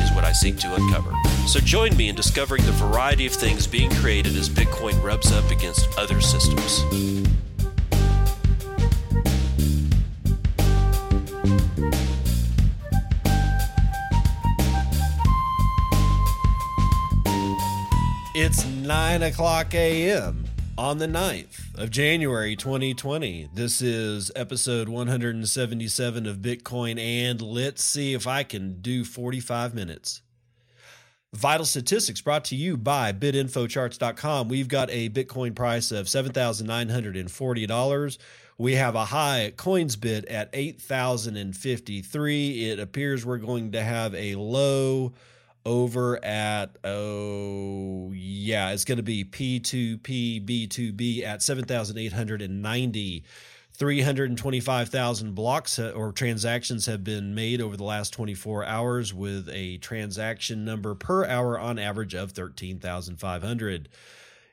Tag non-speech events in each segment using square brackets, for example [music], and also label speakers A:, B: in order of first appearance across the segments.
A: is what I seek to uncover. So join me in discovering the variety of things being created as Bitcoin rubs up against other systems. It's 9 o'clock a.m. on the 9th of January 2020. This is episode 177 of Bitcoin, and let's see if I can do 45 minutes. Vital statistics brought to you by bitinfocharts.com. We've got a Bitcoin price of $7,940. We have a high at CoinsBit at 8,053. It appears we're going to have a low over at oh yeah, it's going to be P2P B2B at 7,890. 325,000 blocks or transactions have been made over the last 24 hours with a transaction number per hour on average of 13,500.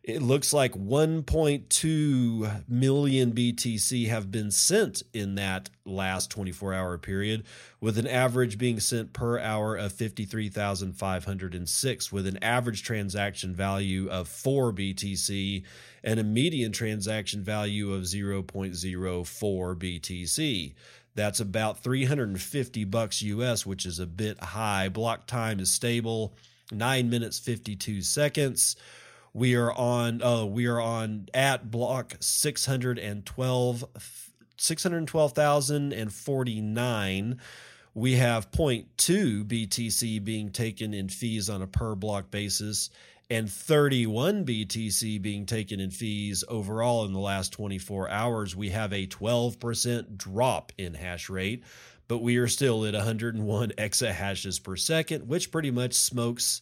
A: It looks like 1.2 million BTC have been sent in that last 24 hour period, with an average being sent per hour of 53,506, with an average transaction value of 4 BTC and a median transaction value of 0.04 BTC. That's about 350 bucks US, which is a bit high. Block time is stable, 9 minutes 52 seconds. We are on uh, we are on at block 612 612,049. We have 0.2 BTC being taken in fees on a per block basis and 31 BTC being taken in fees overall in the last 24 hours. We have a 12% drop in hash rate, but we are still at 101 exahashes per second, which pretty much smokes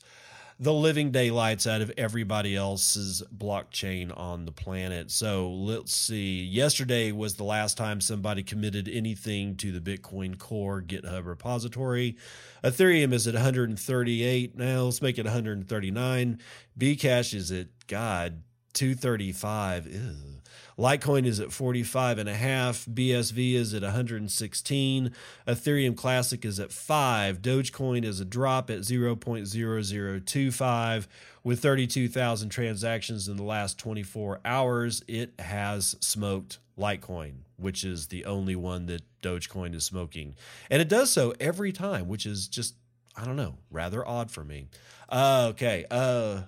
A: the living daylights out of everybody else's blockchain on the planet. So let's see. Yesterday was the last time somebody committed anything to the Bitcoin Core GitHub repository. Ethereum is at 138 now. Let's make it 139. Bcash is at God 235. Ew. Litecoin is at 45 and a half. BSV is at 116. Ethereum Classic is at 5. Dogecoin is a drop at 0.0025 with 32,000 transactions in the last 24 hours. It has smoked Litecoin, which is the only one that Dogecoin is smoking. And it does so every time, which is just I don't know, rather odd for me. Uh, okay. Uh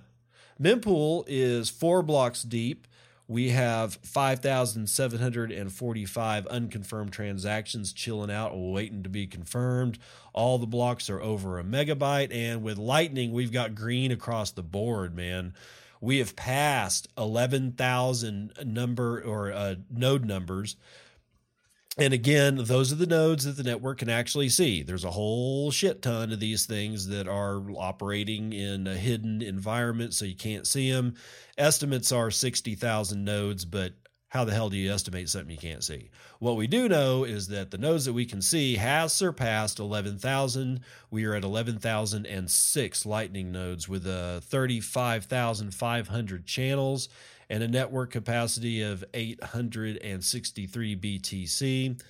A: Mempool is 4 blocks deep. We have 5,745 unconfirmed transactions chilling out, waiting to be confirmed. All the blocks are over a megabyte. And with Lightning, we've got green across the board, man. We have passed 11,000 number or uh, node numbers and again, those are the nodes that the network can actually see. There's a whole shit ton of these things that are operating in a hidden environment, so you can't see them. Estimates are 60,000 nodes, but how the hell do you estimate something you can't see? What we do know is that the nodes that we can see has surpassed 11,000. We are at 11,006 Lightning nodes with uh, 35,500 channels and a network capacity of 863 BTC.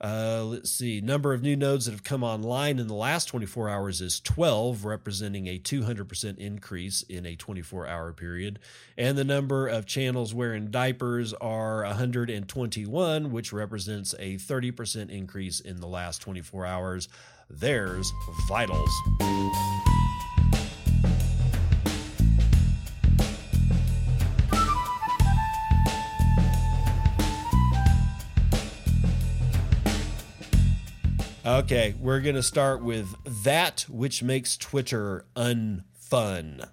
A: Uh, let's see. Number of new nodes that have come online in the last 24 hours is 12, representing a 200% increase in a 24 hour period. And the number of channels wearing diapers are 121, which represents a 30% increase in the last 24 hours. There's vitals. Okay, we're going to start with that which makes Twitter unfun.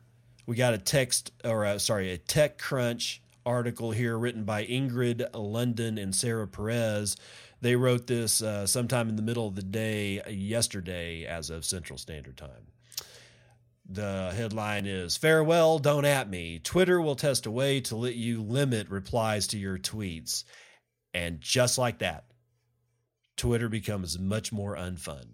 A: We got a text, or a, sorry, a TechCrunch article here written by Ingrid Lunden and Sarah Perez. They wrote this uh, sometime in the middle of the day yesterday as of Central Standard Time. The headline is Farewell, don't at me. Twitter will test a way to let you limit replies to your tweets. And just like that, Twitter becomes much more unfun.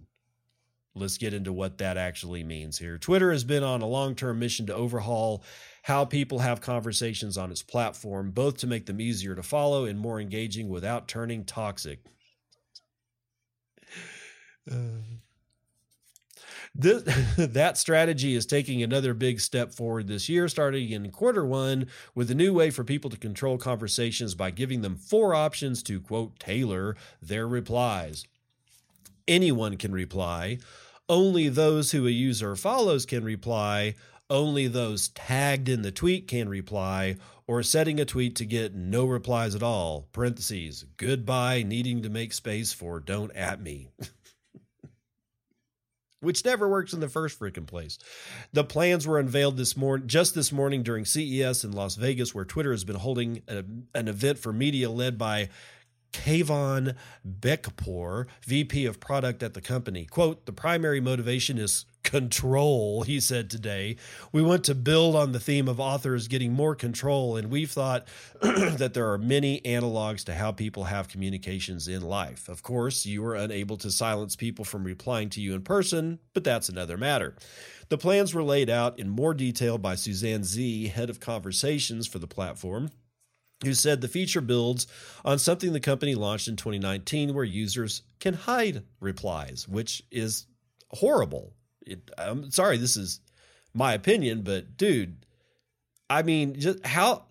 A: Let's get into what that actually means here. Twitter has been on a long term mission to overhaul how people have conversations on its platform, both to make them easier to follow and more engaging without turning toxic. Uh, this, [laughs] that strategy is taking another big step forward this year, starting in quarter one with a new way for people to control conversations by giving them four options to quote tailor their replies. Anyone can reply. Only those who a user follows can reply. Only those tagged in the tweet can reply, or setting a tweet to get no replies at all. Parentheses, goodbye, needing to make space for don't at me. [laughs] which never works in the first freaking place. The plans were unveiled this morning, just this morning during CES in Las Vegas, where Twitter has been holding a, an event for media led by Kayvon Beykpour, VP of product at the company. Quote, the primary motivation is control, he said today. We want to build on the theme of authors getting more control, and we've thought [clears throat] that there are many analogs to how people have communications in life. Of course, you are unable to silence people from replying to you in person, but that's another matter. The plans were laid out in more detail by Suzanne Z, head of conversations for the platform who said the feature builds on something the company launched in 2019 where users can hide replies, which is horrible. It, I'm sorry, this is my opinion, but dude, I mean, just how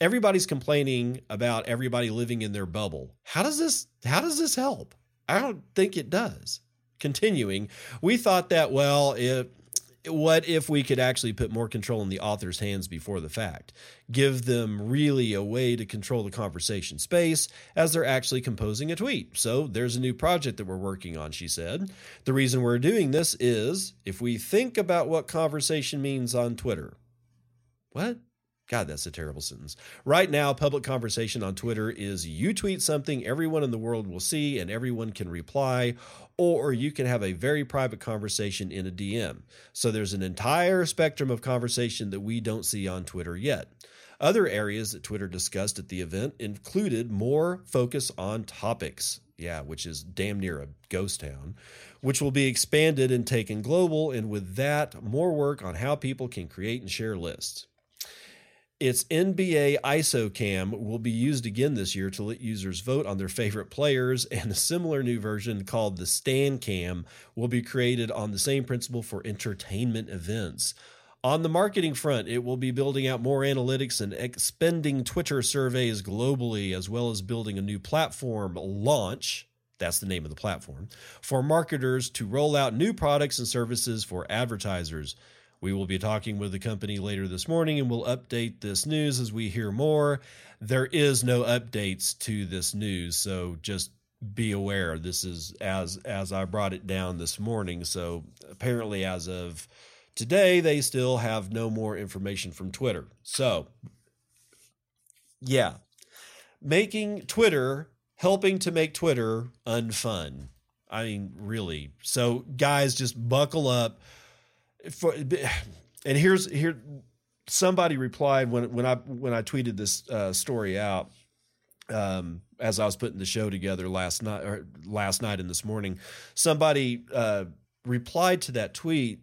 A: everybody's complaining about everybody living in their bubble. How does this how does this help? I don't think it does. Continuing, we thought that well, if what if we could actually put more control in the author's hands before the fact? Give them really a way to control the conversation space as they're actually composing a tweet. So there's a new project that we're working on, she said. The reason we're doing this is if we think about what conversation means on Twitter. What? God, that's a terrible sentence. Right now, public conversation on Twitter is you tweet something everyone in the world will see and everyone can reply, or you can have a very private conversation in a DM. So there's an entire spectrum of conversation that we don't see on Twitter yet. Other areas that Twitter discussed at the event included more focus on topics, yeah, which is damn near a ghost town, which will be expanded and taken global, and with that, more work on how people can create and share lists. Its NBA ISO cam will be used again this year to let users vote on their favorite players, and a similar new version called the Stan Cam will be created on the same principle for entertainment events. On the marketing front, it will be building out more analytics and expending Twitter surveys globally, as well as building a new platform launch. That's the name of the platform for marketers to roll out new products and services for advertisers. We will be talking with the company later this morning and we'll update this news as we hear more. There is no updates to this news, so just be aware this is as as I brought it down this morning. So apparently as of today they still have no more information from Twitter. So yeah. Making Twitter helping to make Twitter unfun. I mean, really. So guys just buckle up for, and here's here somebody replied when when I when I tweeted this uh, story out um, as I was putting the show together last night or last night and this morning. Somebody uh, replied to that tweet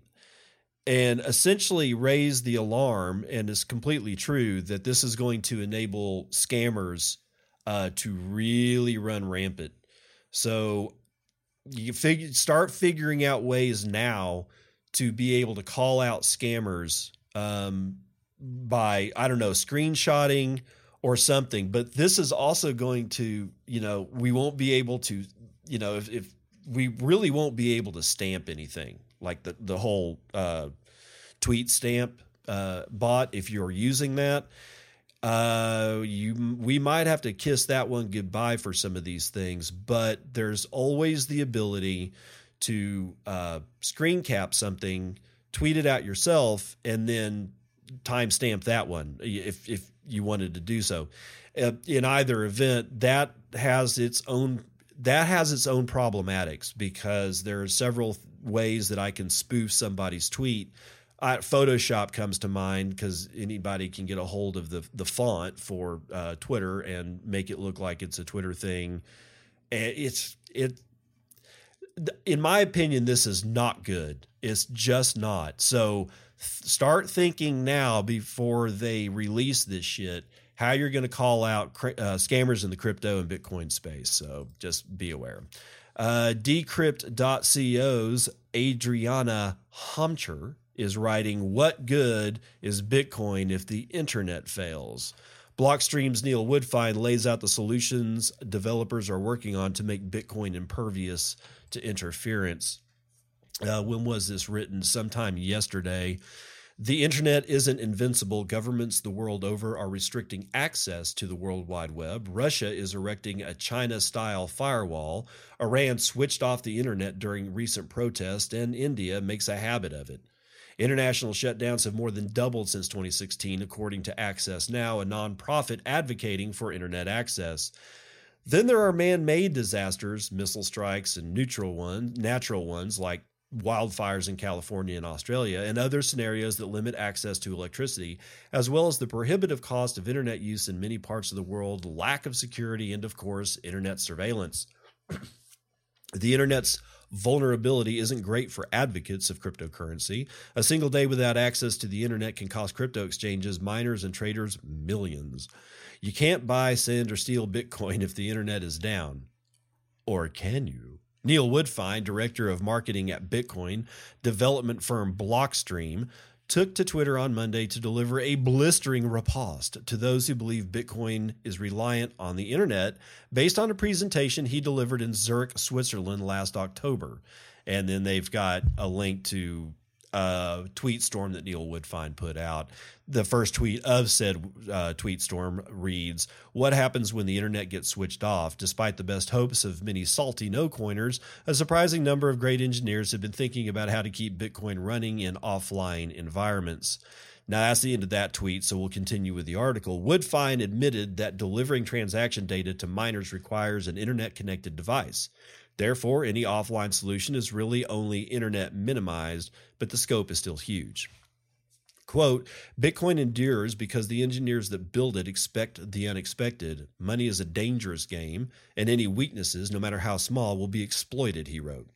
A: and essentially raised the alarm, and is completely true that this is going to enable scammers uh, to really run rampant. So you figure start figuring out ways now to be able to call out scammers um, by I don't know screenshotting or something. But this is also going to you know we won't be able to you know if, if we really won't be able to stamp anything like the the whole uh, tweet stamp uh, bot if you're using that. Uh, you we might have to kiss that one goodbye for some of these things, but there's always the ability to uh, screen cap something, tweet it out yourself, and then timestamp that one if if you wanted to do so. Uh, in either event, that has its own that has its own problematics because there are several ways that I can spoof somebody's tweet. Uh, Photoshop comes to mind because anybody can get a hold of the the font for uh, Twitter and make it look like it's a Twitter thing. It's it. In my opinion, this is not good. It's just not. So start thinking now before they release this shit how you're going to call out uh, scammers in the crypto and Bitcoin space. So just be aware. Uh, Decrypt.co's Adriana Hamacher is writing, What good is Bitcoin if the internet fails? Blockstream's Neil Woodfine lays out the solutions developers are working on to make Bitcoin impervious to interference. Uh, when was this written? Sometime yesterday. The internet isn't invincible. Governments the world over are restricting access to the World Wide Web. Russia is erecting a China style firewall. Iran switched off the internet during recent protests, and India makes a habit of it. International shutdowns have more than doubled since 2016, according to Access Now, a nonprofit advocating for internet access. Then there are man made disasters, missile strikes, and neutral ones, natural ones like wildfires in California and Australia, and other scenarios that limit access to electricity, as well as the prohibitive cost of internet use in many parts of the world, lack of security, and of course, internet surveillance. [clears throat] the internet's vulnerability isn't great for advocates of cryptocurrency. A single day without access to the internet can cost crypto exchanges, miners, and traders millions. You can't buy, send, or steal Bitcoin [laughs] if the internet is down. Or can you? Neil Woodfine, director of marketing at Bitcoin development firm Blockstream, took to Twitter on Monday to deliver a blistering riposte to those who believe Bitcoin is reliant on the internet based on a presentation he delivered in Zurich, Switzerland last October. And then they've got a link to uh, tweet storm that Neil Woodfine put out. The first tweet of said uh, tweet storm reads What happens when the internet gets switched off? Despite the best hopes of many salty no coiners, a surprising number of great engineers have been thinking about how to keep Bitcoin running in offline environments. Now, that's the end of that tweet, so we'll continue with the article. Woodfine admitted that delivering transaction data to miners requires an internet connected device. Therefore, any offline solution is really only internet minimized, but the scope is still huge. Quote, Bitcoin endures because the engineers that build it expect the unexpected. Money is a dangerous game, and any weaknesses, no matter how small, will be exploited, he wrote.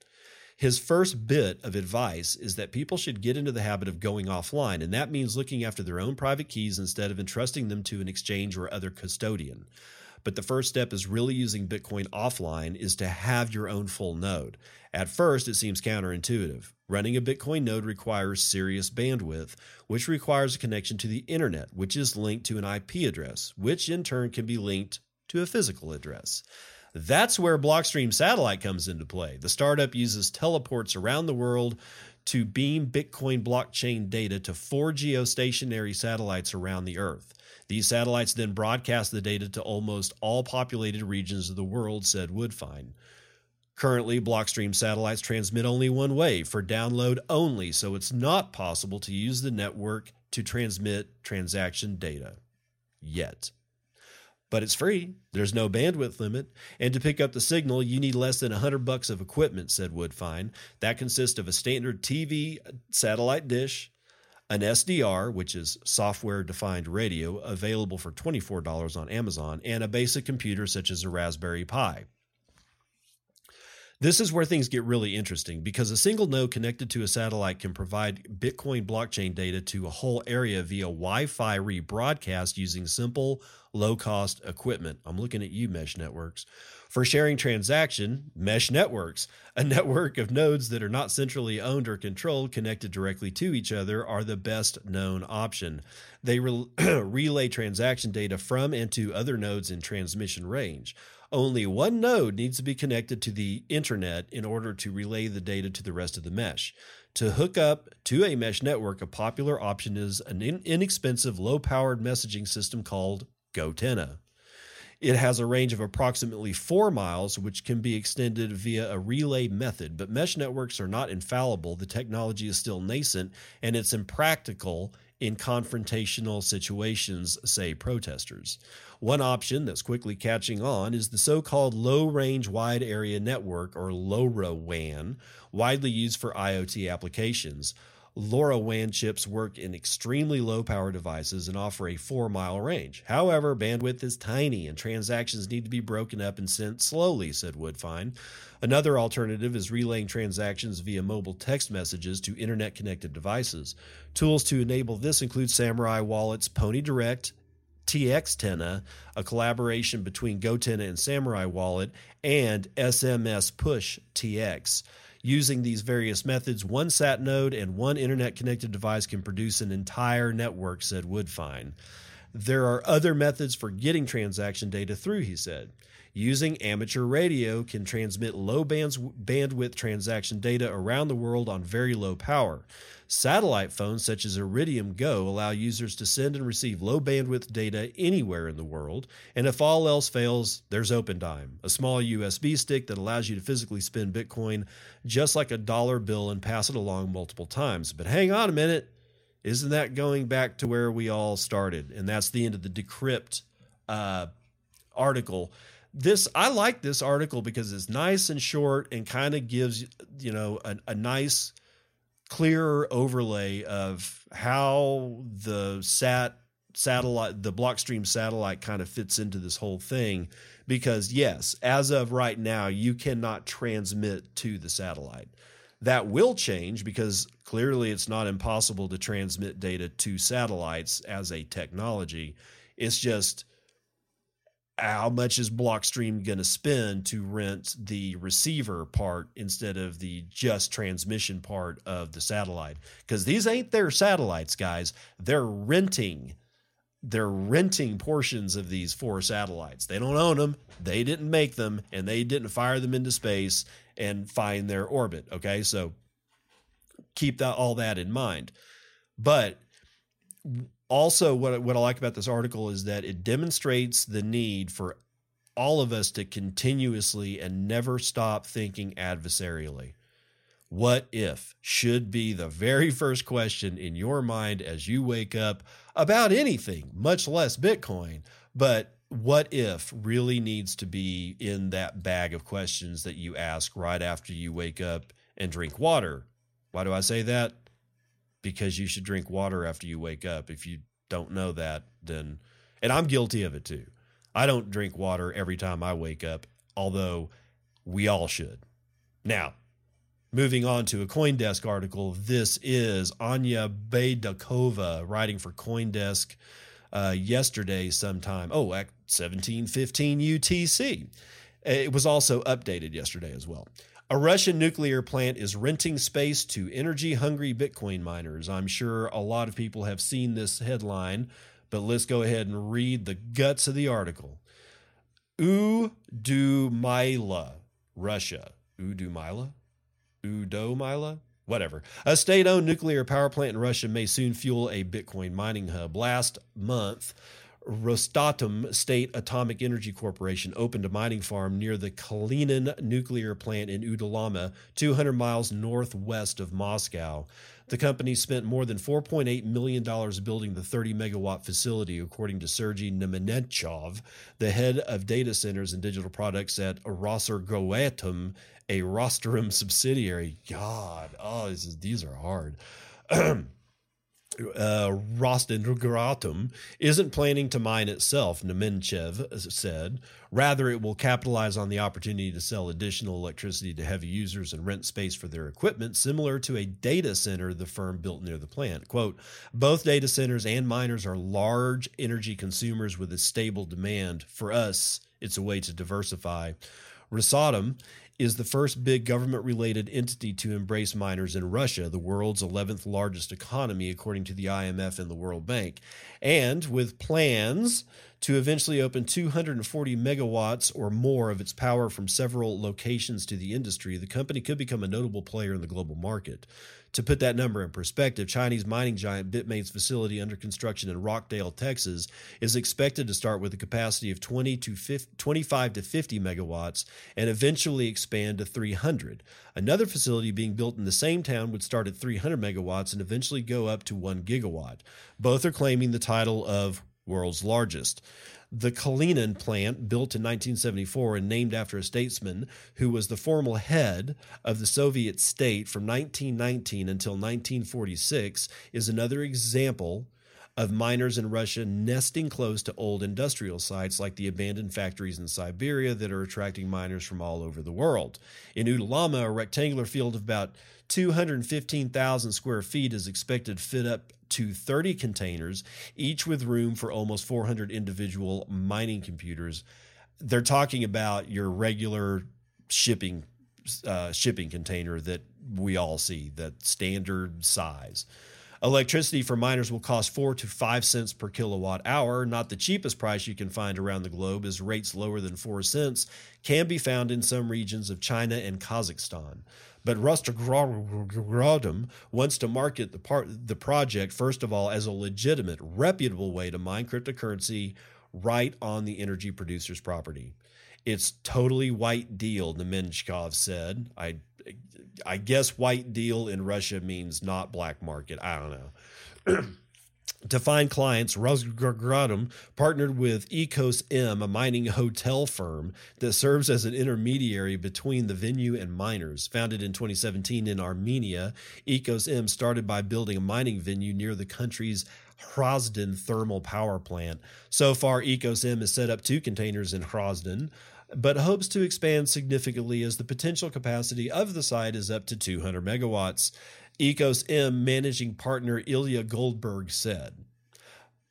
A: His first bit of advice is that people should get into the habit of going offline, and that means looking after their own private keys instead of entrusting them to an exchange or other custodian. But the first step is really using Bitcoin offline is to have your own full node. At first, it seems counterintuitive. Running a Bitcoin node requires serious bandwidth, which requires a connection to the internet, which is linked to an IP address, which in turn can be linked to a physical address. That's where Blockstream Satellite comes into play. The startup uses teleports around the world to beam Bitcoin blockchain data to four geostationary satellites around the Earth. These satellites then broadcast the data to almost all populated regions of the world, said Woodfine. Currently, Blockstream satellites transmit only one way for download only, so it's not possible to use the network to transmit transaction data yet. But it's free. There's no bandwidth limit, and to pick up the signal, you need less than 100 bucks of equipment, said Woodfine. That consists of a standard TV uh, satellite dish, an SDR, which is software defined radio, available for $24 on Amazon, and a basic computer such as a Raspberry Pi. This is where things get really interesting because a single node connected to a satellite can provide Bitcoin blockchain data to a whole area via Wi Fi rebroadcast using simple, low cost equipment. I'm looking at you, Mesh Networks. For sharing transaction, Mesh Networks, a network of nodes that are not centrally owned or controlled connected directly to each other, are the best known option. They re- [clears throat] relay transaction data from and to other nodes in transmission range. Only one node needs to be connected to the internet in order to relay the data to the rest of the mesh. To hook up to a mesh network, a popular option is an in- inexpensive, low powered messaging system called goTenna. It has a range of approximately four miles, which can be extended via a relay method. But mesh networks are not infallible. The technology is still nascent and it's impractical in confrontational situations, say protesters. One option that's quickly catching on is the so called Low Range Wide Area Network, or LoRaWAN, widely used for IoT applications. LoRaWAN chips work in extremely low power devices and offer a 4 mile range. However, bandwidth is tiny and transactions need to be broken up and sent slowly, said Woodfine. Another alternative is relaying transactions via mobile text messages to internet connected devices. Tools to enable this include Samurai Wallet's Pony Direct, TxTenna, a collaboration between GoTenna and Samurai Wallet, and SMS Push TX. Using these various methods, one SAT node and one internet connected device can produce an entire network, said Woodfine. There are other methods for getting transaction data through, he said. Using amateur radio can transmit low bands, bandwidth transaction data around the world on very low power. Satellite phones such as Iridium Go allow users to send and receive low bandwidth data anywhere in the world. And if all else fails, there's OpenDime, a small USB stick that allows you to physically spend Bitcoin just like a dollar bill and pass it along multiple times. But hang on a minute. Isn't that going back to where we all started? And that's the end of the Decrypt uh, article. This I like this article because it's nice and short and kind of gives you know a, a nice clearer overlay of how the sat satellite the blockstream satellite kind of fits into this whole thing. Because yes as of right now you cannot transmit to the satellite. That will change because clearly it's not impossible to transmit data to satellites as a technology. It's just how much is Blockstream going to spend to rent the receiver part instead of the just transmission part of the satellite? Because these ain't their satellites, guys. They're renting. They're renting portions of these four satellites. They don't own them. They didn't make them, and they didn't fire them into space and find their orbit. Okay, so keep that all that in mind. But also what what I like about this article is that it demonstrates the need for all of us to continuously and never stop thinking adversarially. What if should be the very first question in your mind as you wake up about anything, much less Bitcoin. But what if really needs to be in that bag of questions that you ask right after you wake up and drink water. Why do I say that? Because you should drink water after you wake up. If you don't know that, then, and I'm guilty of it too. I don't drink water every time I wake up, although we all should. Now, moving on to a Coindesk article, this is Anya Baydakova writing for Coindesk uh, yesterday sometime. Oh, at 1715 UTC. It was also updated yesterday as well. A Russian nuclear plant is renting space to energy hungry Bitcoin miners. I'm sure a lot of people have seen this headline, but let's go ahead and read the guts of the article. Udomila, Russia. Udomila? Udomila? Whatever. A state owned nuclear power plant in Russia may soon fuel a Bitcoin mining hub. Last month, Rosatom State Atomic Energy Corporation opened a mining farm near the Kalinin nuclear plant in Udalama, 200 miles northwest of Moscow. The company spent more than $4.8 million building the 30 megawatt facility, according to Sergei Nemenechov, the head of data centers and digital products at Rosatom, a Rosterum subsidiary. God, oh, is, these are hard. [clears throat] uh, Rostengratum isn't planning to mine itself, Nemenchev said. Rather, it will capitalize on the opportunity to sell additional electricity to heavy users and rent space for their equipment, similar to a data center the firm built near the plant. Quote, both data centers and miners are large energy consumers with a stable demand. For us, it's a way to diversify. Rosatom is the first big government related entity to embrace miners in Russia, the world's 11th largest economy, according to the IMF and the World Bank. And with plans to eventually open 240 megawatts or more of its power from several locations to the industry, the company could become a notable player in the global market. To put that number in perspective, Chinese mining giant Bitmain's facility under construction in Rockdale, Texas, is expected to start with a capacity of 20 to 50, 25 to 50 megawatts and eventually expand to 300. Another facility being built in the same town would start at 300 megawatts and eventually go up to 1 gigawatt. Both are claiming the title of world's largest. The Kalinin plant, built in 1974 and named after a statesman who was the formal head of the Soviet state from 1919 until 1946, is another example of miners in Russia nesting close to old industrial sites like the abandoned factories in Siberia that are attracting miners from all over the world. In Uddalama, a rectangular field of about 215,000 square feet is expected to fit up to 30 containers, each with room for almost 400 individual mining computers. They're talking about your regular shipping uh, shipping container that we all see, that standard size. Electricity for miners will cost four to five cents per kilowatt hour. Not the cheapest price you can find around the globe, as rates lower than four cents can be found in some regions of China and Kazakhstan. But Rostrogradim wants to market the part the project first of all as a legitimate, reputable way to mine cryptocurrency right on the energy producer's property. It's totally white deal, Nemenchkov said. I I guess white deal in Russia means not black market. I don't know. [clears throat] To find clients, Rosgradum partnered with Ecos M, a mining hotel firm that serves as an intermediary between the venue and miners. Founded in 2017 in Armenia, Ecos M started by building a mining venue near the country's Hrazdan thermal power plant. So far, Ecos M has set up two containers in Hrazdan, but hopes to expand significantly as the potential capacity of the site is up to 200 megawatts. Ecos M managing partner Ilya Goldberg said.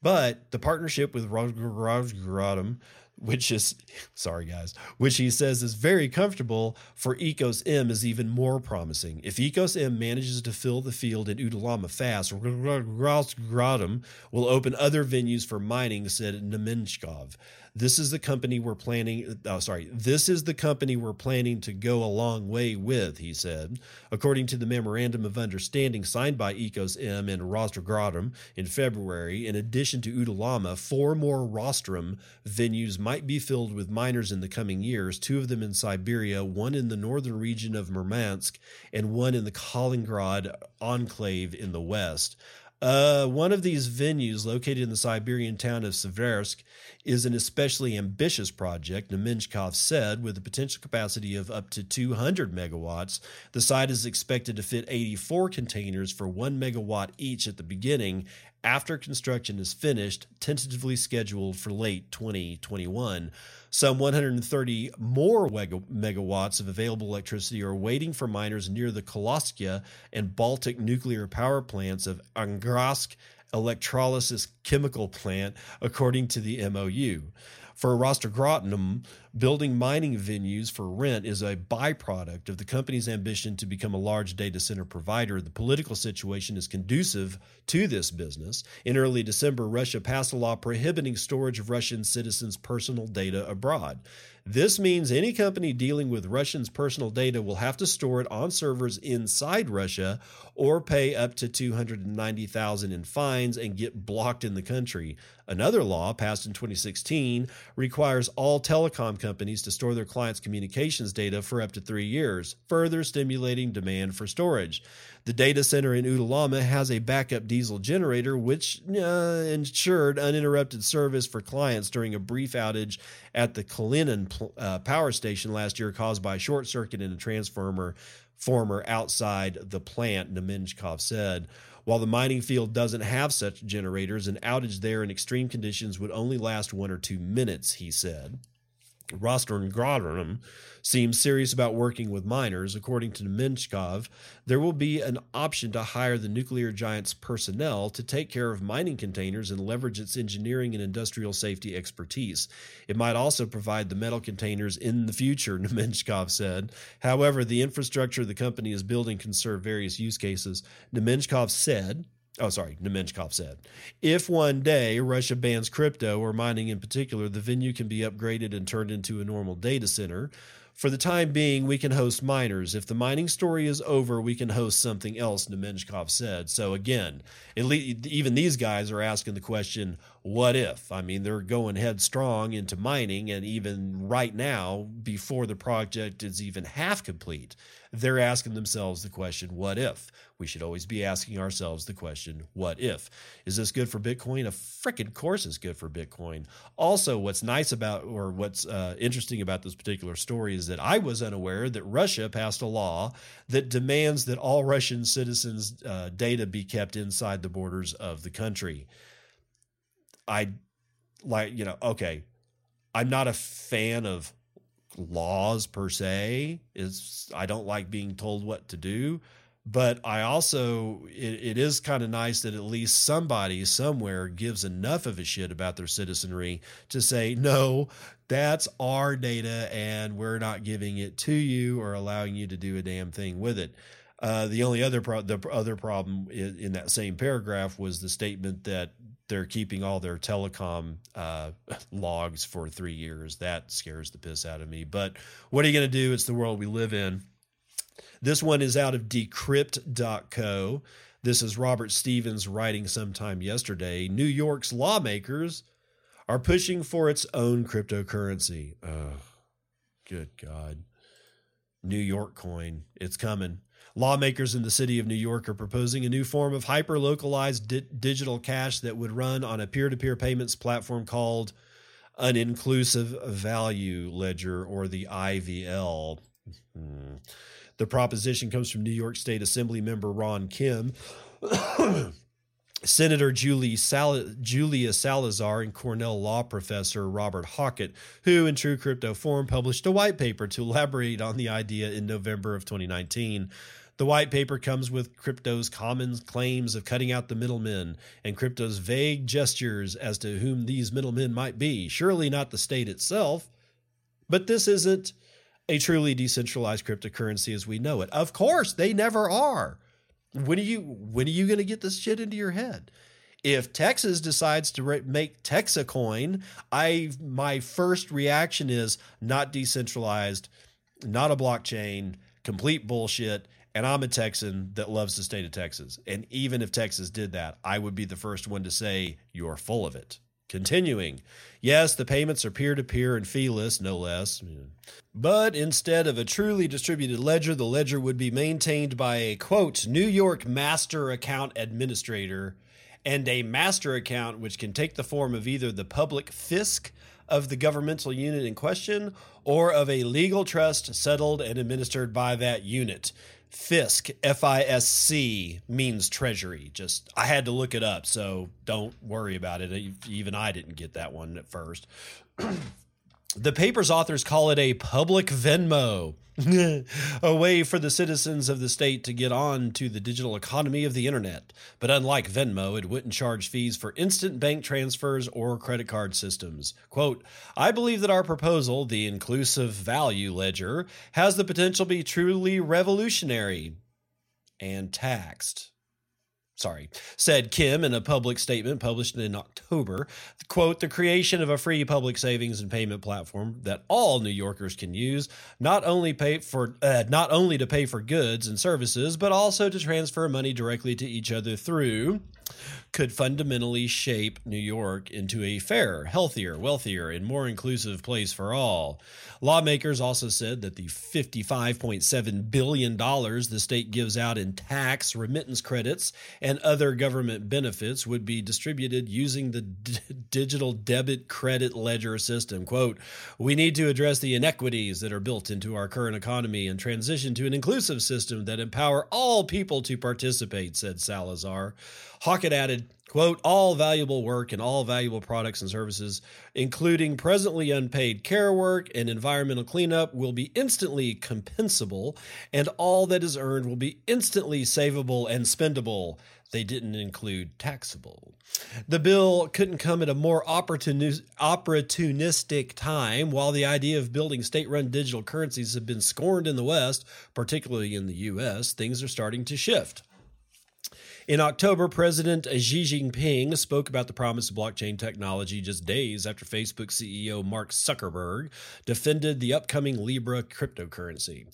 A: But the partnership with Rosgradom, which is [laughs] sorry guys, which he says is very comfortable for Ecos M is even more promising. If Ecos M manages to fill the field in Uddalama fast, Rosgradom will open other venues for mining, said Nemenchkov. This is the company we're planning. Oh, sorry. This is the company we're planning to go a long way with, he said. According to the memorandum of understanding signed by Ecos M and Rostrogradum in February, in addition to Uddalama, four more rostrum venues might be filled with miners in the coming years, two of them in Siberia, one in the northern region of Murmansk, and one in the Kaliningrad enclave in the west. Uh, one of these venues, located in the Siberian town of Seversk, is an especially ambitious project, Nemenchkov said, with a potential capacity of up to 200 megawatts. The site is expected to fit 84 containers for 1 megawatt each at the beginning after construction is finished, tentatively scheduled for late 2021. Some 130 more megawatts of available electricity are waiting for miners near the Koloskia and Baltic nuclear power plants of Angarsk electrolysis chemical plant, according to the MOU. For Rostogratinum, building mining venues for rent is a byproduct of the company's ambition to become a large data center provider. The political situation is conducive to this business. In early December, Russia passed a law prohibiting storage of Russian citizens' personal data abroad. This means any company dealing with Russians' personal data will have to store it on servers inside Russia or pay up to 290,000 in fines and get blocked in the country. Another law passed in 2016 requires all telecom companies to store their clients' communications data for up to 3 years, further stimulating demand for storage. The data center in Uddalama has a backup diesel generator, which uh, ensured uninterrupted service for clients during a brief outage at the Kalinin uh, power station last year caused by a short circuit in a transformer former outside the plant, Nemenchkov said. While the mining field doesn't have such generators, an outage there in extreme conditions would only last one or two minutes, he said. Rostron seems serious about working with miners. According to Minchkov, there will be an option to hire the nuclear giant's personnel to take care of mining containers and leverage its engineering and industrial safety expertise. It might also provide the metal containers in the future, [laughs] Nemenchkov said. However, the infrastructure the company is building can serve various use cases. Nemenchkov said, Oh, sorry, Nemenchkov said. If one day Russia bans crypto or mining in particular, the venue can be upgraded and turned into a normal data center. For the time being, we can host miners. If the mining story is over, we can host something else, Nemenchkov said. So again, even these guys are asking the question, what if? I mean, they're going headstrong into mining, and even right now, before the project is even half complete, they're asking themselves the question, what if? We should always be asking ourselves the question, what if? Is this good for Bitcoin? A freaking course is good for Bitcoin. Also, what's nice about, or what's uh, interesting about this particular story is that I was unaware that Russia passed a law that demands that all Russian citizens' uh, data be kept inside the borders of the country. I like, you know, okay, I'm not a fan of laws per se is I don't like being told what to do, but I also it, it is kind of nice that at least somebody somewhere gives enough of a shit about their citizenry to say no, that's our data and we're not giving it to you or allowing you to do a damn thing with it. Uh, the only other pro- the other problem in, in, that same paragraph was the statement that they're keeping all their telecom uh, logs for three years. That scares the piss out of me. But what are you going to do? It's the world we live in. This one is out of decrypt.co. This is Robert Stevens writing sometime yesterday. New York's lawmakers are pushing for its own cryptocurrency. Oh, good God. New York coin. It's coming. Lawmakers in the city of New York are proposing a new form of hyper localized di- digital cash that would run on a peer to peer payments platform called an inclusive value ledger or the IVL. Hmm. The proposition comes from New York State Assembly member Ron Kim. [coughs] Senator Julie Sal- Julia Salazar and Cornell law professor Robert Hockett, who in true crypto form published a white paper to elaborate on the idea in November of 2019. The white paper comes with crypto's common claims of cutting out the middlemen and crypto's vague gestures as to whom these middlemen might be. Surely not the state itself. But this isn't a truly decentralized cryptocurrency as we know it. Of course, they never are. When are you when are you going to get this shit into your head? If Texas decides to re- make Texacoin, I my first reaction is not decentralized, not a blockchain, complete bullshit and I'm a Texan that loves the state of Texas. And even if Texas did that, I would be the first one to say, you're full of it. Continuing, yes, the payments are peer to peer and feeless, no less. But instead of a truly distributed ledger, the ledger would be maintained by a quote, New York master account administrator and a master account which can take the form of either the public fisc of the governmental unit in question or of a legal trust settled and administered by that unit. Fisc, F I S C, means treasury. Just, I had to look it up, so don't worry about it. Even I didn't get that one at first. [clears throat] the paper's authors call it a public Venmo. [laughs] a way for the citizens of the state to get on to the digital economy of the internet. But unlike Venmo, it wouldn't charge fees for instant bank transfers or credit card systems. Quote, I believe that our proposal, the inclusive value ledger, has the potential to be truly revolutionary and taxed sorry, said Kim in a public statement published in October. Quote, the creation of a free public savings and payment platform that all New Yorkers can use, not only pay for uh, not only to pay for goods and services, but also to transfer money directly to each other through could fundamentally shape New York into a fairer, healthier, wealthier, and more inclusive place for all. Lawmakers also said that the $55.7 billion the state gives out in tax, remittance credits, and other government benefits would be distributed using the d- digital debit credit ledger system. Quote, We need to address the inequities that are built into our current economy and transition to an inclusive system that empower all people to participate, said Salazar. Hockett added, quote, all valuable work and all valuable products and services, including presently unpaid care work and environmental cleanup, will be instantly compensable, and all that is earned will be instantly savable and spendable. They didn't include taxable. The bill couldn't come at a more opportunistic time. While the idea of building state run digital currencies have been scorned in the West, particularly in the U.S., things are starting to shift. In October, President Xi Jinping spoke about the promise of blockchain technology just days after Facebook CEO Mark Zuckerberg defended the upcoming Libra cryptocurrency.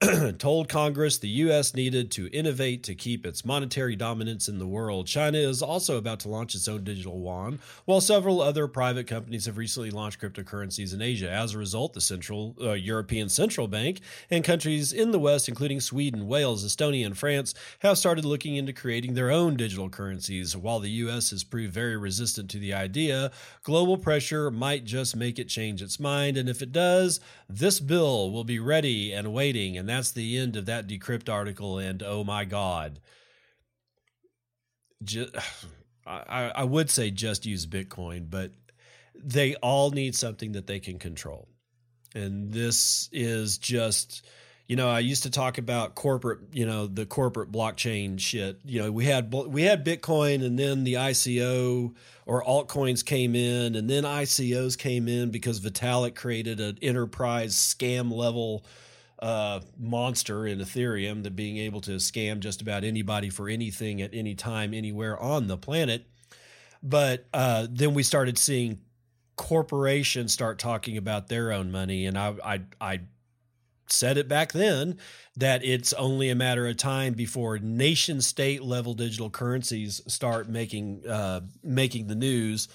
A: [clears throat] told Congress the U.S. needed to innovate to keep its monetary dominance in the world. China is also about to launch its own digital yuan, while several other private companies have recently launched cryptocurrencies in Asia. As a result, the Central uh, European Central Bank and countries in the West, including Sweden, Wales, Estonia, and France, have started looking into creating their own digital currencies. While the U.S. has proved very resistant to the idea, global pressure might just make it change its mind. And if it does, this bill will be ready and waiting. And that's the end of that decrypt article. And oh my God. Just, [sighs] I, I would say just use Bitcoin, but they all need something that they can control. And this is just, you know, I used to talk about corporate, you know, the corporate blockchain shit. You know, we had we had Bitcoin, and then the ICO or altcoins came in, and then ICOs came in because Vitalik created an enterprise scam level uh, monster in Ethereum that being able to scam just about anybody for anything at any time, anywhere on the planet. But uh, then we started seeing corporations start talking about their own money, and I, I, I said it back then that it's only a matter of time before nation state level digital currencies start making uh, making the news.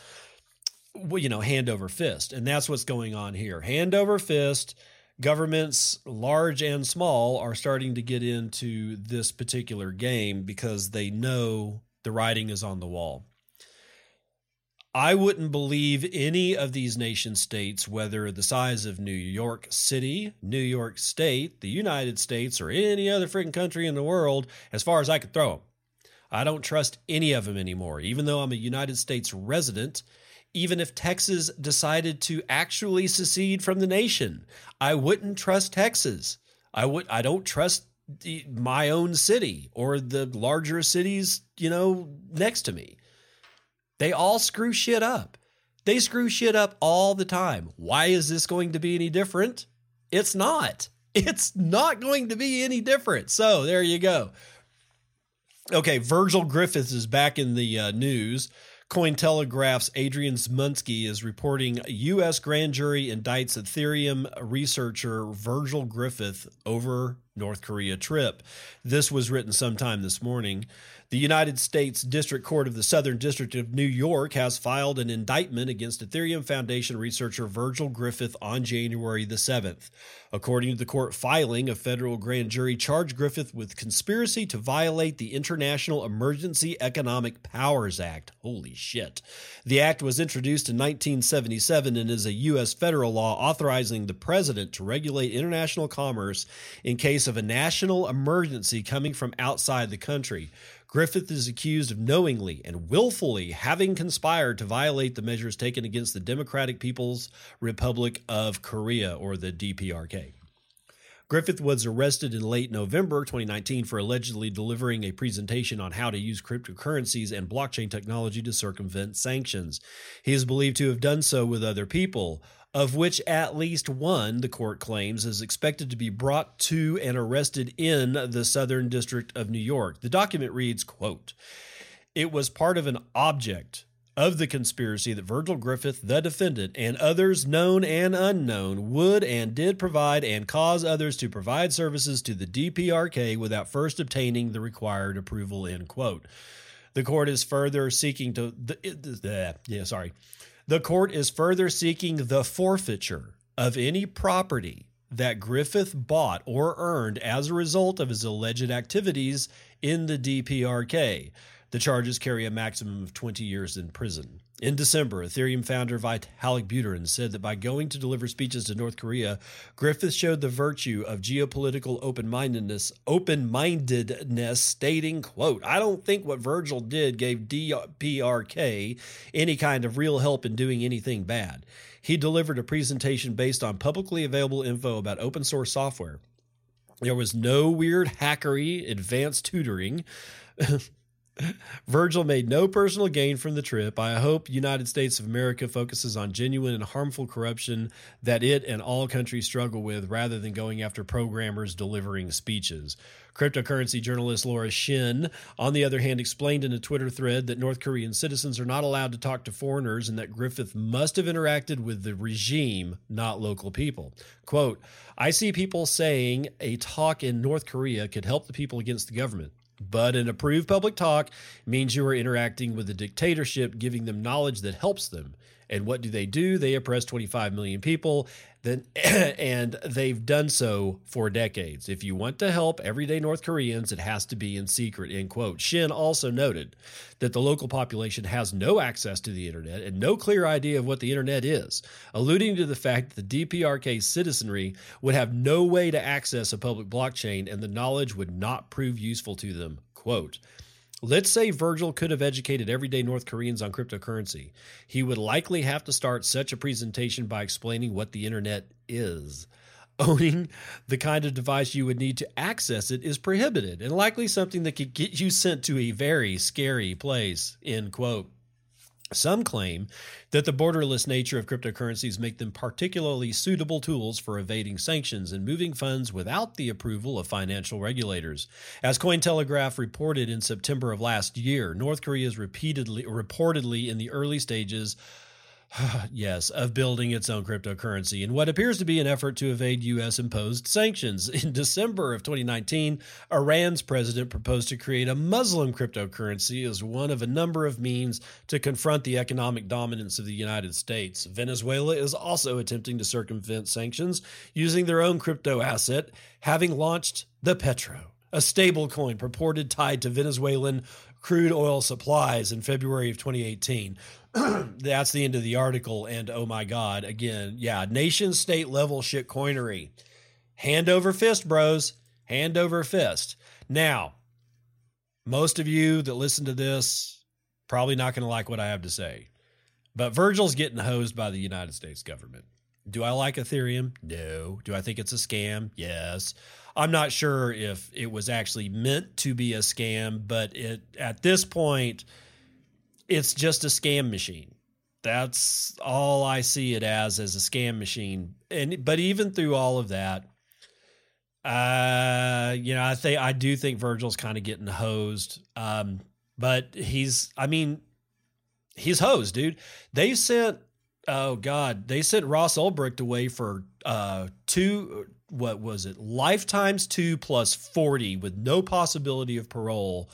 A: You know, hand over fist, and that's what's going on here. Hand over fist governments, large and small, are starting to get into this particular game because they know the writing is on the wall. I wouldn't believe any of these nation states, whether the size of New York City, New York State, the United States, or any other freaking country in the world, as far as I could throw them. I don't trust any of them anymore, even though I'm a United States resident even if Texas decided to actually secede from the nation. I wouldn't trust Texas. I would I don't trust the, my own city or the larger cities, you know, next to me. They all screw shit up. They screw shit up all the time. Why is this going to be any different? It's not. [laughs] It's not going to be any different. So there you go. Okay, Virgil Griffiths is back in the uh, news Cointelegraph's Adrian Zmunsky is reporting a U.S. grand jury indicts Ethereum researcher Virgil Griffith over North Korea trip. This was written sometime this morning. The United States District Court of the Southern District of New York has filed an indictment against Ethereum Foundation researcher Virgil Griffith on January the 7th. According to the court filing, a federal grand jury charged Griffith with conspiracy to violate the International Emergency Economic Powers Act. Holy shit. The act was introduced in 1977 and is a U.S. federal law authorizing the president to regulate international commerce in case of a national emergency coming from outside the country. Griffith is accused of knowingly and willfully having conspired to violate the measures taken against the Democratic People's Republic of Korea, or the DPRK. Griffith was arrested in late November 2019 for allegedly delivering a presentation on how to use cryptocurrencies and blockchain technology to circumvent sanctions. He is believed to have done so with other people of which at least one, the court claims, is expected to be brought to and arrested in the Southern District of New York. The document reads, quote, It was part of an object of the conspiracy that Virgil Griffith, the defendant, and others known and unknown would and did provide and cause others to provide services to the DPRK without first obtaining the required approval, end quote. The court is further seeking to, the, the, yeah, sorry. The court is further seeking the forfeiture of any property that Griffith bought or earned as a result of his alleged activities in the DPRK. The charges carry a maximum of 20 years in prison. In December, Ethereum founder Vitalik Buterin said that by going to deliver speeches to North Korea, Griffith showed the virtue of geopolitical open-mindedness, open-mindedness, stating, quote, I don't think what Virgil did gave DPRK any kind of real help in doing anything bad. He delivered a presentation based on publicly available info about open source software. There was no weird hackery, advanced tutoring. [laughs] Virgil made no personal gain from the trip. I hope United States of America focuses on genuine and harmful corruption that it and all countries struggle with rather than going after programmers delivering speeches. Cryptocurrency journalist Laura Shin, on the other hand, explained in a Twitter thread that North Korean citizens are not allowed to talk to foreigners and that Griffith must have interacted with the regime, not local people. Quote, I see people saying a talk in North Korea could help the people against the government. But an approved public talk means you are interacting with the dictatorship, giving them knowledge that helps them. And what do they do? They oppress 25 million people, then, [clears throat] and they've done so for decades. If you want to help everyday North Koreans, it has to be in secret. End quote. Shin also noted that the local population has no access to the internet and no clear idea of what the internet is, alluding to the fact that the DPRK citizenry would have no way to access a public blockchain and the knowledge would not prove useful to them. Quote. Let's say Virgil could have educated everyday North Koreans on cryptocurrency. He would likely have to start such a presentation by explaining what the internet is. [laughs] Owning the kind of device you would need to access it is prohibited and likely something that could get you sent to a very scary place. End quote. Some claim that the borderless nature of cryptocurrencies make them particularly suitable tools for evading sanctions and moving funds without the approval of financial regulators. As Cointelegraph reported in September of last year, North Korea is repeatedly reportedly in the early stages [sighs] yes, of building its own cryptocurrency in what appears to be an effort to evade U.S. imposed sanctions. [laughs] In December of 2019, Iran's president proposed to create a Muslim cryptocurrency as one of a number of means to confront the economic dominance of the United States. Venezuela is also attempting to circumvent sanctions using their own crypto asset, having launched the Petro a stablecoin purported tied to Venezuelan crude oil supplies in February of 2018. [clears throat] That's the end of the article. And oh my God, again, yeah, nation state level shit coinery. Hand over fist, bros. Hand over fist. Now, most of you that listen to this probably not going to like what I have to say, but Virgil's getting hosed by the United States government. Do I like Ethereum? No. Do I think it's a scam? Yes. I'm not sure if it was actually meant to be a scam, but it at this point, it's just a scam machine. That's all I see it as as a scam machine. And but even through all of that, uh, you know, I think I do think Virgil's kind of getting hosed. Um, but he's I mean, he's hosed, dude. They sent oh god, they sent Ross Ulbricht away for uh two what was it? Lifetimes two plus 40 with no possibility of parole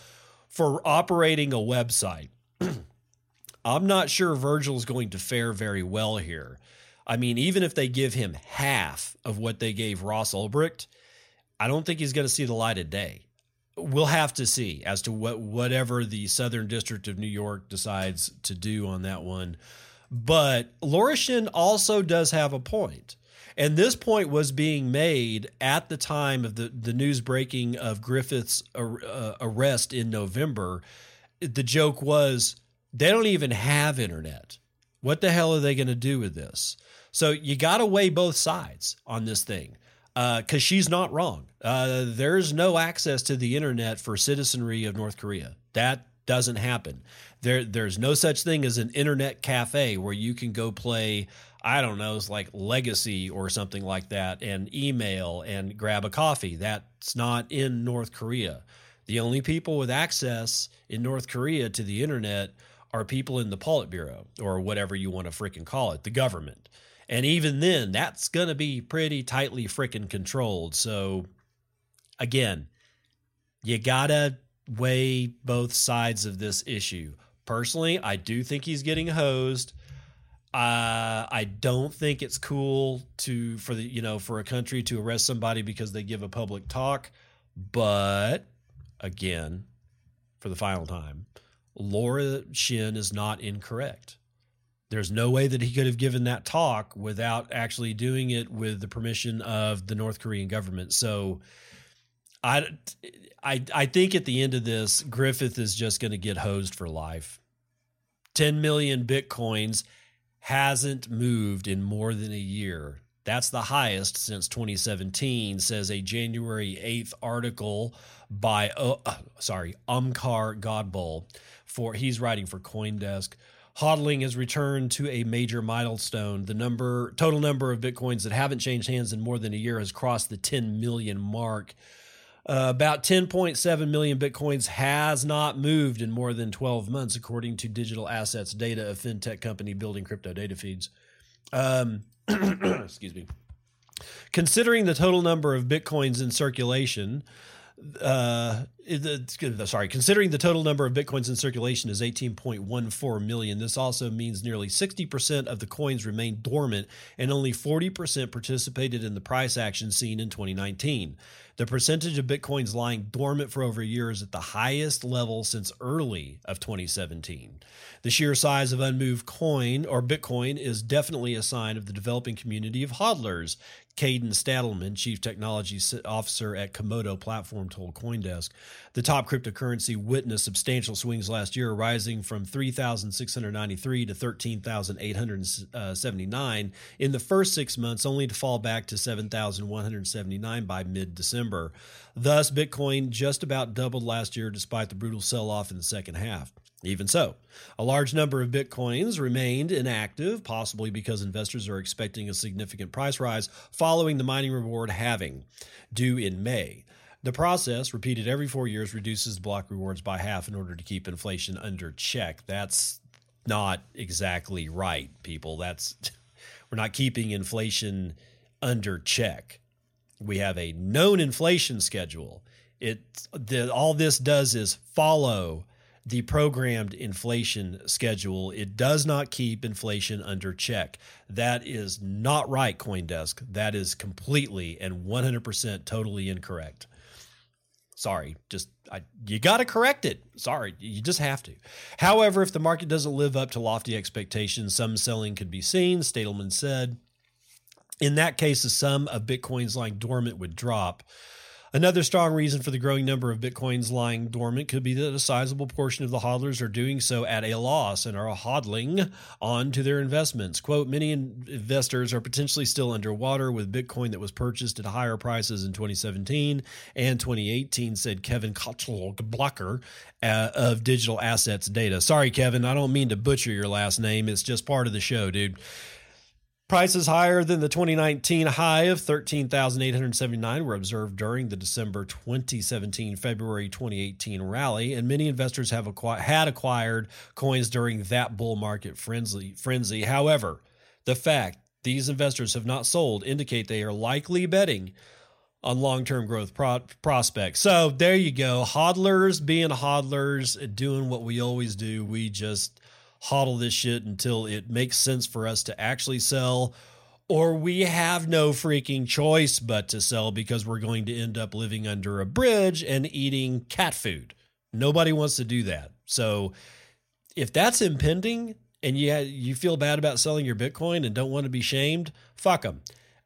A: for operating a website. [clears throat] I'm not sure virgil's going to fare very well here. I mean even if they give him half of what they gave ross ulbricht i don't think he's going to see the light of day. We'll have to see as to what whatever the southern district of new york decides to do on that one. But Laura Shin also does have a point and this point was being made at the time of the, the news breaking of Griffith's uh, arrest in November. The joke was they don't even have internet. What the hell are they going to do with this? So you got to weigh both sides on this thing because uh, she's not wrong. Uh, there's no access to the internet for citizenry of North Korea. That doesn't happen. There, there's no such thing as an internet cafe where you can go play I don't know, it's like legacy or something like that, and email and grab a coffee. That's not in North Korea. The only people with access in North Korea to the internet are people in the Politburo or whatever you want to freaking call it, the government. And even then, that's going to be pretty tightly freaking controlled. So, again, you got to weigh both sides of this issue. Personally, I do think he's getting hosed. Uh, I don't think it's cool to for the you know for a country to arrest somebody because they give a public talk, but again, for the final time, Laura Shin is not incorrect. There's no way that he could have given that talk without actually doing it with the permission of the North Korean government. So, I, I, I think at the end of this, Griffith is just going to get hosed for life. 10 million bitcoins hasn't moved in more than a year. That's the highest since 2017, says a January 8th article by, uh, sorry, Omkar Godbol. For he's writing for CoinDesk. Hodling has returned to a major milestone. The number, total number of bitcoins that haven't changed hands in more than a year has crossed the 10 million mark. Uh, about 10.7 million bitcoins has not moved in more than 12 months, according to digital assets data, a fintech company building crypto data feeds. Um, [clears throat] excuse me. Considering the total number of bitcoins in circulation, uh, sorry, considering the total number of bitcoins in circulation is 18.14 million, this also means nearly 60% of the coins remain dormant and only 40% participated in the price action seen in 2019. The percentage of bitcoins lying dormant for over a year is at the highest level since early of 2017. The sheer size of unmoved coin or Bitcoin is definitely a sign of the developing community of hodlers, Kadan Stadelmann, Chief Technology Officer at Komodo Platform, told Coindesk. The top cryptocurrency witnessed substantial swings last year, rising from 3,693 to 13,879 in the first six months, only to fall back to 7,179 by mid December. Thus, Bitcoin just about doubled last year despite the brutal sell off in the second half. Even so, a large number of bitcoins remained inactive, possibly because investors are expecting a significant price rise following the mining reward halving due in May. The process, repeated every four years, reduces block rewards by half in order to keep inflation under check. That's not exactly right, people. That's [laughs] we're not keeping inflation under check. We have a known inflation schedule. It the, all this does is follow the programmed inflation schedule. It does not keep inflation under check. That is not right, Coindesk. That is completely and 100% totally incorrect. Sorry, just I, you got to correct it. Sorry, you just have to. However, if the market doesn't live up to lofty expectations, some selling could be seen, Stadelmann said. In that case, the sum of Bitcoins lying dormant would drop. Another strong reason for the growing number of bitcoins lying dormant could be that a sizable portion of the hodlers are doing so at a loss and are hodling on to their investments. Quote, many investors are potentially still underwater with Bitcoin that was purchased at higher prices in 2017 and 2018, said Kevin Blocker uh, of Digital Assets Data. Sorry, Kevin, I don't mean to butcher your last name. It's just part of the show, dude. Prices higher than the 2019 high of 13,879 were observed during the December 2017 February 2018 rally, and many investors have had acquired coins during that bull market frenzy. frenzy. However, the fact these investors have not sold indicate they are likely betting on long-term growth pro- prospects. So there you go, hodlers being hodlers, doing what we always do. We just hodl this shit until it makes sense for us to actually sell or we have no freaking choice but to sell because we're going to end up living under a bridge and eating cat food. Nobody wants to do that. So if that's impending and you you feel bad about selling your Bitcoin and don't want to be shamed, fuck them.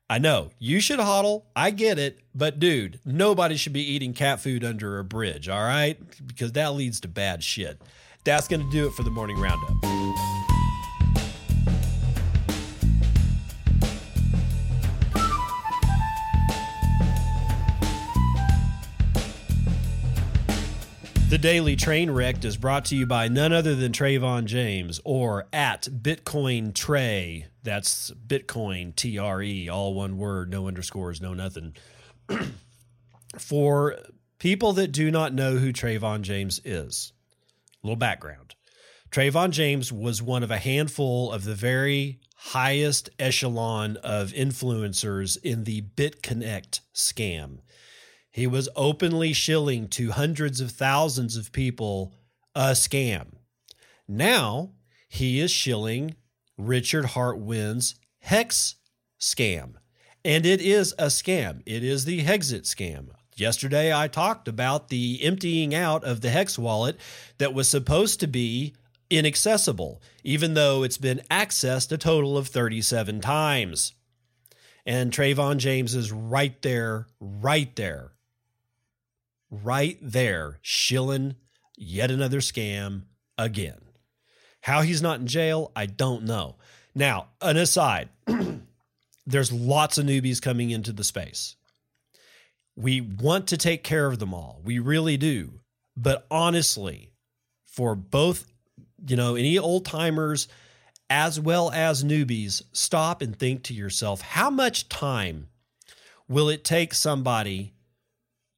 A: I know you should hodl. I get it, but dude, nobody should be eating cat food under a bridge. All right, because that leads to bad shit. That's going to do it for the morning roundup. The Daily Train Wreck is brought to you by none other than Trevon James or at Bitcoin Trey. That's Bitcoin T R E, all one word, no underscores, no nothing. [clears throat] For people that do not know who Trevon James is, little background. Trevon James was one of a handful of the very highest echelon of influencers in the BitConnect scam. He was openly shilling to hundreds of thousands of people a scam. Now he is shilling Richard Hartwin's Hex scam. And it is a scam. It is the Hexit scam. Yesterday, I talked about the emptying out of the Hex wallet that was supposed to be inaccessible, even though it's been accessed a total of 37 times. And Trevon James is right there, right there, right there, shilling yet another scam again. How he's not in jail, I don't know. Now, an aside [clears throat] there's lots of newbies coming into the space. We want to take care of them all. We really do. But honestly, for both, you know, any old timers as well as newbies, stop and think to yourself how much time will it take somebody?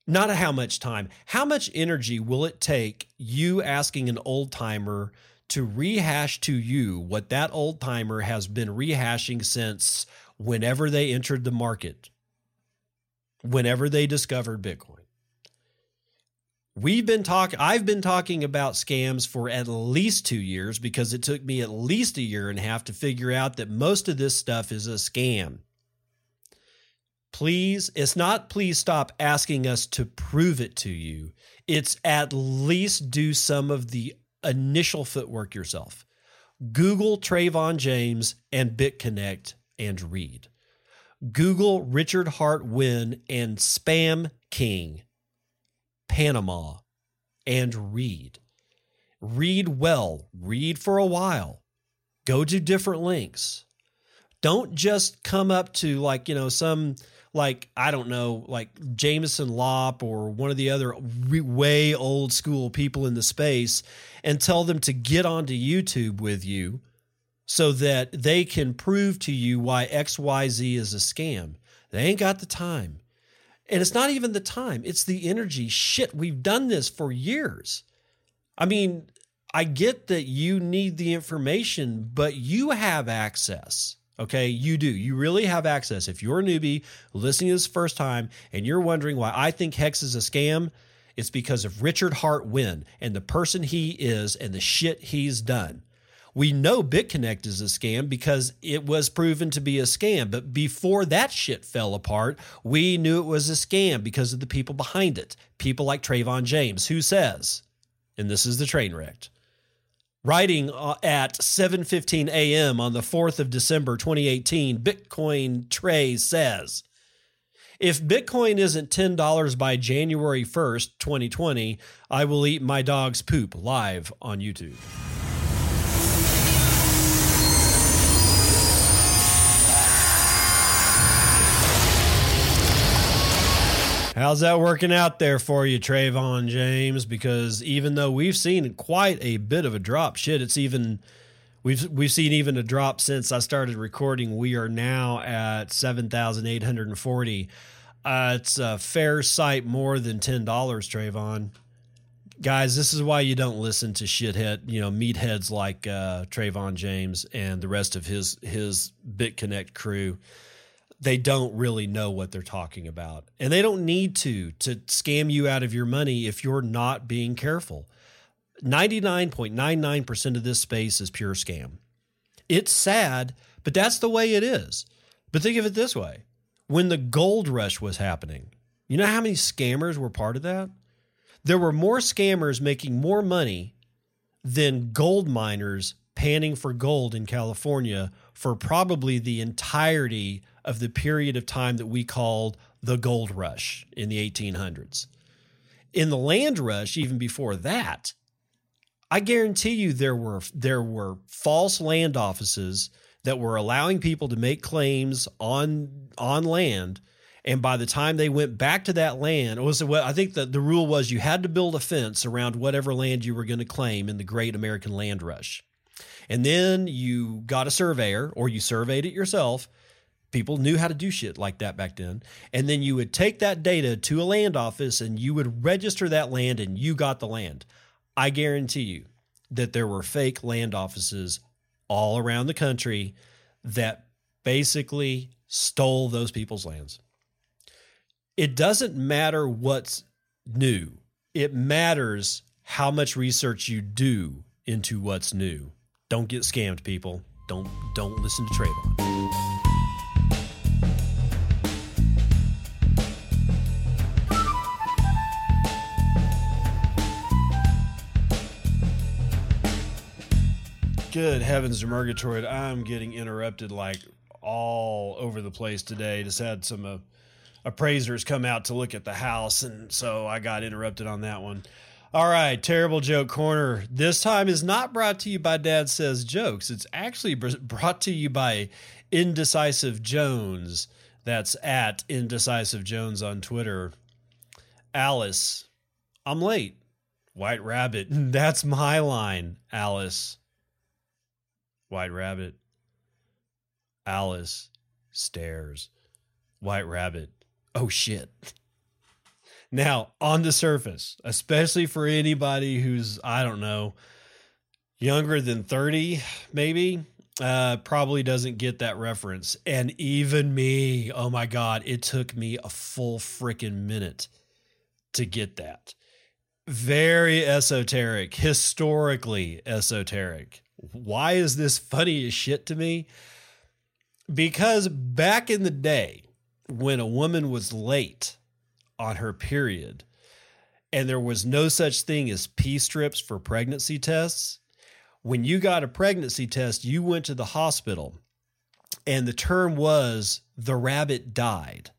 A: Not how much time, how much energy will it take you asking an old timer to rehash to you what that old timer has been rehashing since whenever they entered the market, whenever they discovered Bitcoin? We've been talking, I've been talking about scams for at least two years because it took me at least a year and a half to figure out that most of this stuff is a scam. Please, it's not please stop asking us to prove it to you. It's at least do some of the initial footwork yourself. Google Trevon James and BitConnect and read. Google Richard Hart Win and Spam King Panama, and read. Read well, read for a while, go to different links. Don't just come up to like, you know, some like, I don't know, like Jameson Lopp or one of the other way old school people in the space and tell them to get onto YouTube with you so that they can prove to you why XYZ is a scam. They ain't got the time. And it's not even the time, it's the energy. Shit, we've done this for years. I mean, I get that you need the information, but you have access. Okay, you do. You really have access. If you're a newbie listening to this first time and you're wondering why I think Hex is a scam, it's because of Richard Hart Win and the person he is and the shit he's done. We know BitConnect is a scam because it was proven to be a scam. But before that shit fell apart, we knew it was a scam because of the people behind it. People like Trevon James, who says, and this is the train wrecked Writing uh, at 7:15 a.m. on the 4th of December 2018, Bitcoin Trey says, if Bitcoin isn't $10 by January 1st, 2020, I will eat my dog's poop live on YouTube. How's that working out there for you, Trevon James? Because even though we've seen quite a bit of a drop, shit, it's even we've we've seen even a drop since I started recording. We are now at seven thousand eight hundred and forty. Uh, it's a fair sight more than ten dollars, Trevon. Guys, this is why you don't listen to shithead, you know, meatheads like uh, Trevon James and the rest of his his BitConnect crew they don't really know what they're talking about. And they don't need to to scam you out of your money if you're not being careful. 99.99% of this space is pure scam. It's sad, but that's the way it is. But think of it this way. When the gold rush was happening, you know how many scammers were part of that? There were more scammers making more money than gold miners panning for gold in California for probably the entirety of the period of time that we called the gold rush in the 1800s. In the land rush, even before that, I guarantee you there were there were false land offices that were allowing people to make claims on on land and by the time they went back to that land, it was I think that the rule was you had to build a fence around whatever land you were going to claim in the Great American Land Rush. And then you got a surveyor or you surveyed it yourself People knew how to do shit like that back then. And then you would take that data to a land office and you would register that land and you got the land. I guarantee you that there were fake land offices all around the country that basically stole those people's lands. It doesn't matter what's new, it matters how much research you do into what's new. Don't get scammed, people. Don't don't listen to Trevon. Good heavens, Murgatroyd. I'm getting interrupted like all over the place today. Just had some uh, appraisers come out to look at the house, and so I got interrupted on that one. All right, terrible joke corner. This time is not brought to you by Dad Says Jokes. It's actually brought to you by Indecisive Jones. That's at Indecisive Jones on Twitter. Alice, I'm late. White Rabbit, [laughs] that's my line. Alice, White Rabbit. Alice stares. White Rabbit, oh shit. Now, on the surface, especially for anybody who's, I don't know, younger than 30, maybe, uh, probably doesn't get that reference. And even me, oh my God, it took me a full freaking minute to get that. Very esoteric, historically esoteric. Why is this funny as shit to me? Because back in the day, when a woman was late on her period and there was no such thing as P strips for pregnancy tests, when you got a pregnancy test, you went to the hospital and the term was the rabbit died.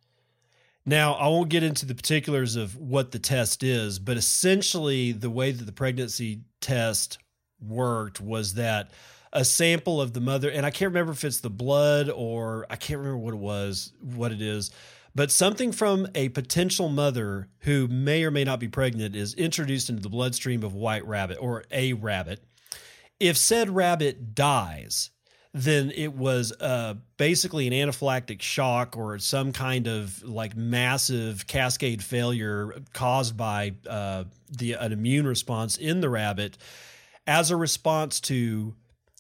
A: Now, I won't get into the particulars of what the test is, but essentially, the way that the pregnancy test worked was that a sample of the mother, and I can't remember if it's the blood or I can't remember what it was, what it is, but something from a potential mother who may or may not be pregnant is introduced into the bloodstream of white rabbit or a rabbit. If said rabbit dies, then it was uh, basically an anaphylactic shock or some kind of like massive cascade failure caused by uh, the an immune response in the rabbit as a response to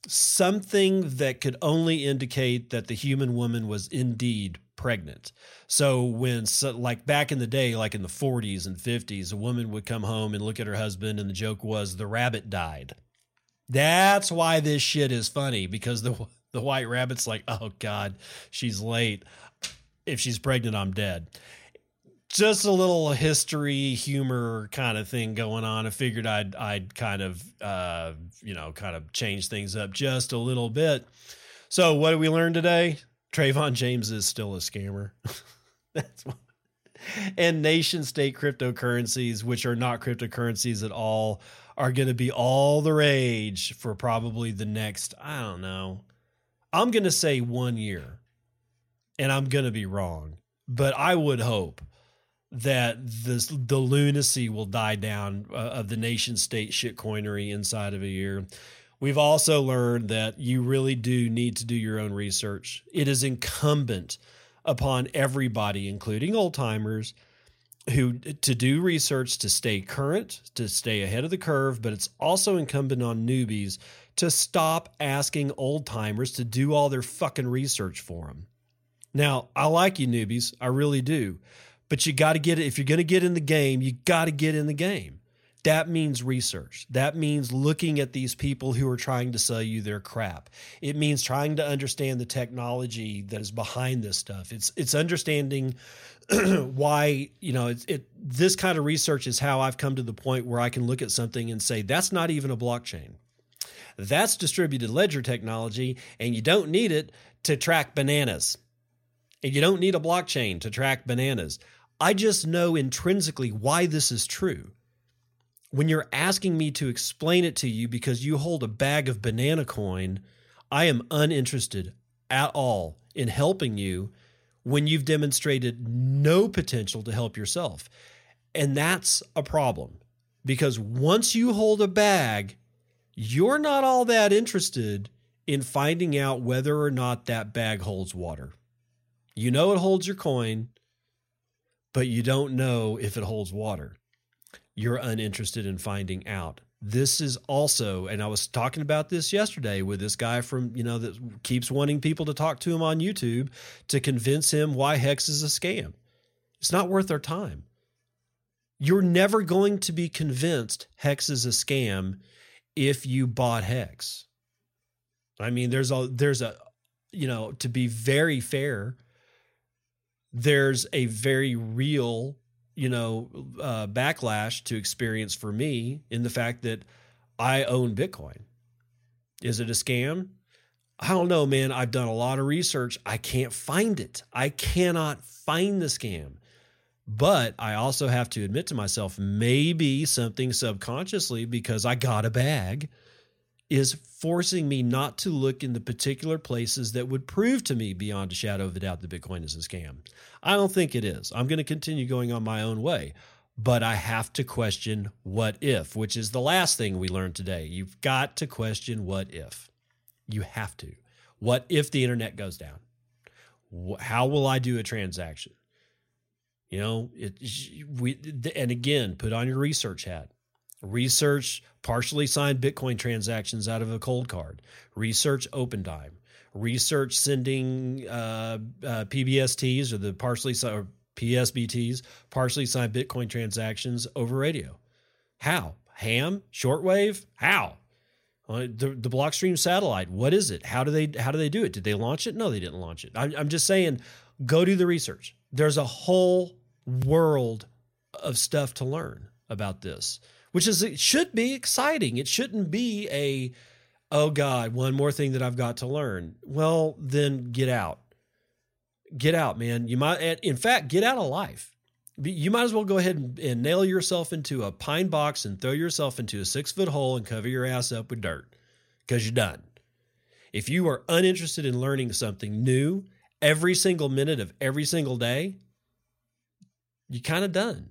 A: something that could only indicate that the human woman was indeed pregnant. So when so, like back in the day like in the 40s and 50s a woman would come home and look at her husband and the joke was the rabbit died. That's why this shit is funny because the [laughs] the white rabbit's like, "Oh god, she's late. If she's pregnant, I'm dead." Just a little history humor kind of thing going on. I figured I'd I'd kind of uh, you know, kind of change things up just a little bit. So, what did we learn today? Trevon James is still a scammer. [laughs] That's what, and nation state cryptocurrencies, which are not cryptocurrencies at all, are going to be all the rage for probably the next, I don't know. I'm going to say one year, and I'm going to be wrong, but I would hope that this the lunacy will die down uh, of the nation state shitcoinery inside of a year. We've also learned that you really do need to do your own research. It is incumbent upon everybody, including old timers, who to do research to stay current, to stay ahead of the curve, but it's also incumbent on newbies to stop asking old timers to do all their fucking research for them. Now, I like you newbies, I really do. But you got to get it if you're going to get in the game, you got to get in the game. That means research. That means looking at these people who are trying to sell you their crap. It means trying to understand the technology that is behind this stuff. It's it's understanding [clears throat] why you know it, it this kind of research is how I've come to the point where I can look at something and say that's not even a blockchain. That's distributed ledger technology, and you don't need it to track bananas. And you don't need a blockchain to track bananas. I just know intrinsically why this is true when you're asking me to explain it to you because you hold a bag of banana coin, I am uninterested at all in helping you when you've demonstrated no potential to help yourself. And that's a problem because once you hold a bag, you're not all that interested in finding out whether or not that bag holds water. You know it holds your coin, but you don't know if it holds water you're uninterested in finding out. This is also, and I was talking about this yesterday with this guy from, you know, that keeps wanting people to talk to him on YouTube to convince him why Hex is a scam. It's not worth their time. You're never going to be convinced Hex is a scam if you bought Hex. I mean, there's a, there's a, you know, to be very fair, there's a very real you know, uh, backlash to experience for me in the fact that I own Bitcoin. Is it a scam? I don't know, man. I've done a lot of research. I can't find it. I cannot find the scam. But I also have to admit to myself, maybe something subconsciously, because I got a bag, is forcing me not to look in the particular places that would prove to me beyond a shadow of a doubt that Bitcoin is a scam. I don't think it is. I'm going to continue going on my own way. But I have to question what if, which is the last thing we learned today. You've got to question what if. You have to. What if the internet goes down? How will I do a transaction? You know, it we and again, put on your research hat. Research partially signed Bitcoin transactions out of a Coldcard. Research Opendime. Research sending uh, uh, PBSTs or the partially or PSBTs, partially signed Bitcoin transactions over radio. How? Ham? Shortwave? How? Uh, the the Blockstream satellite. What is it? How do they how do they do it? Did they launch it? No, they didn't launch it. I'm, I'm just saying, go do the research. There's a whole world of stuff to learn about this, which is it should be exciting. It shouldn't be a oh god, one more thing that I've got to learn. Well, then get out. Get out, man. You might in fact get out of life you might as well go ahead and, and, nail yourself into a pine box and throw yourself into a six foot hole and cover your ass up with dirt because you're done. If you are uninterested in learning something new every single minute of every single day, you're kind of done.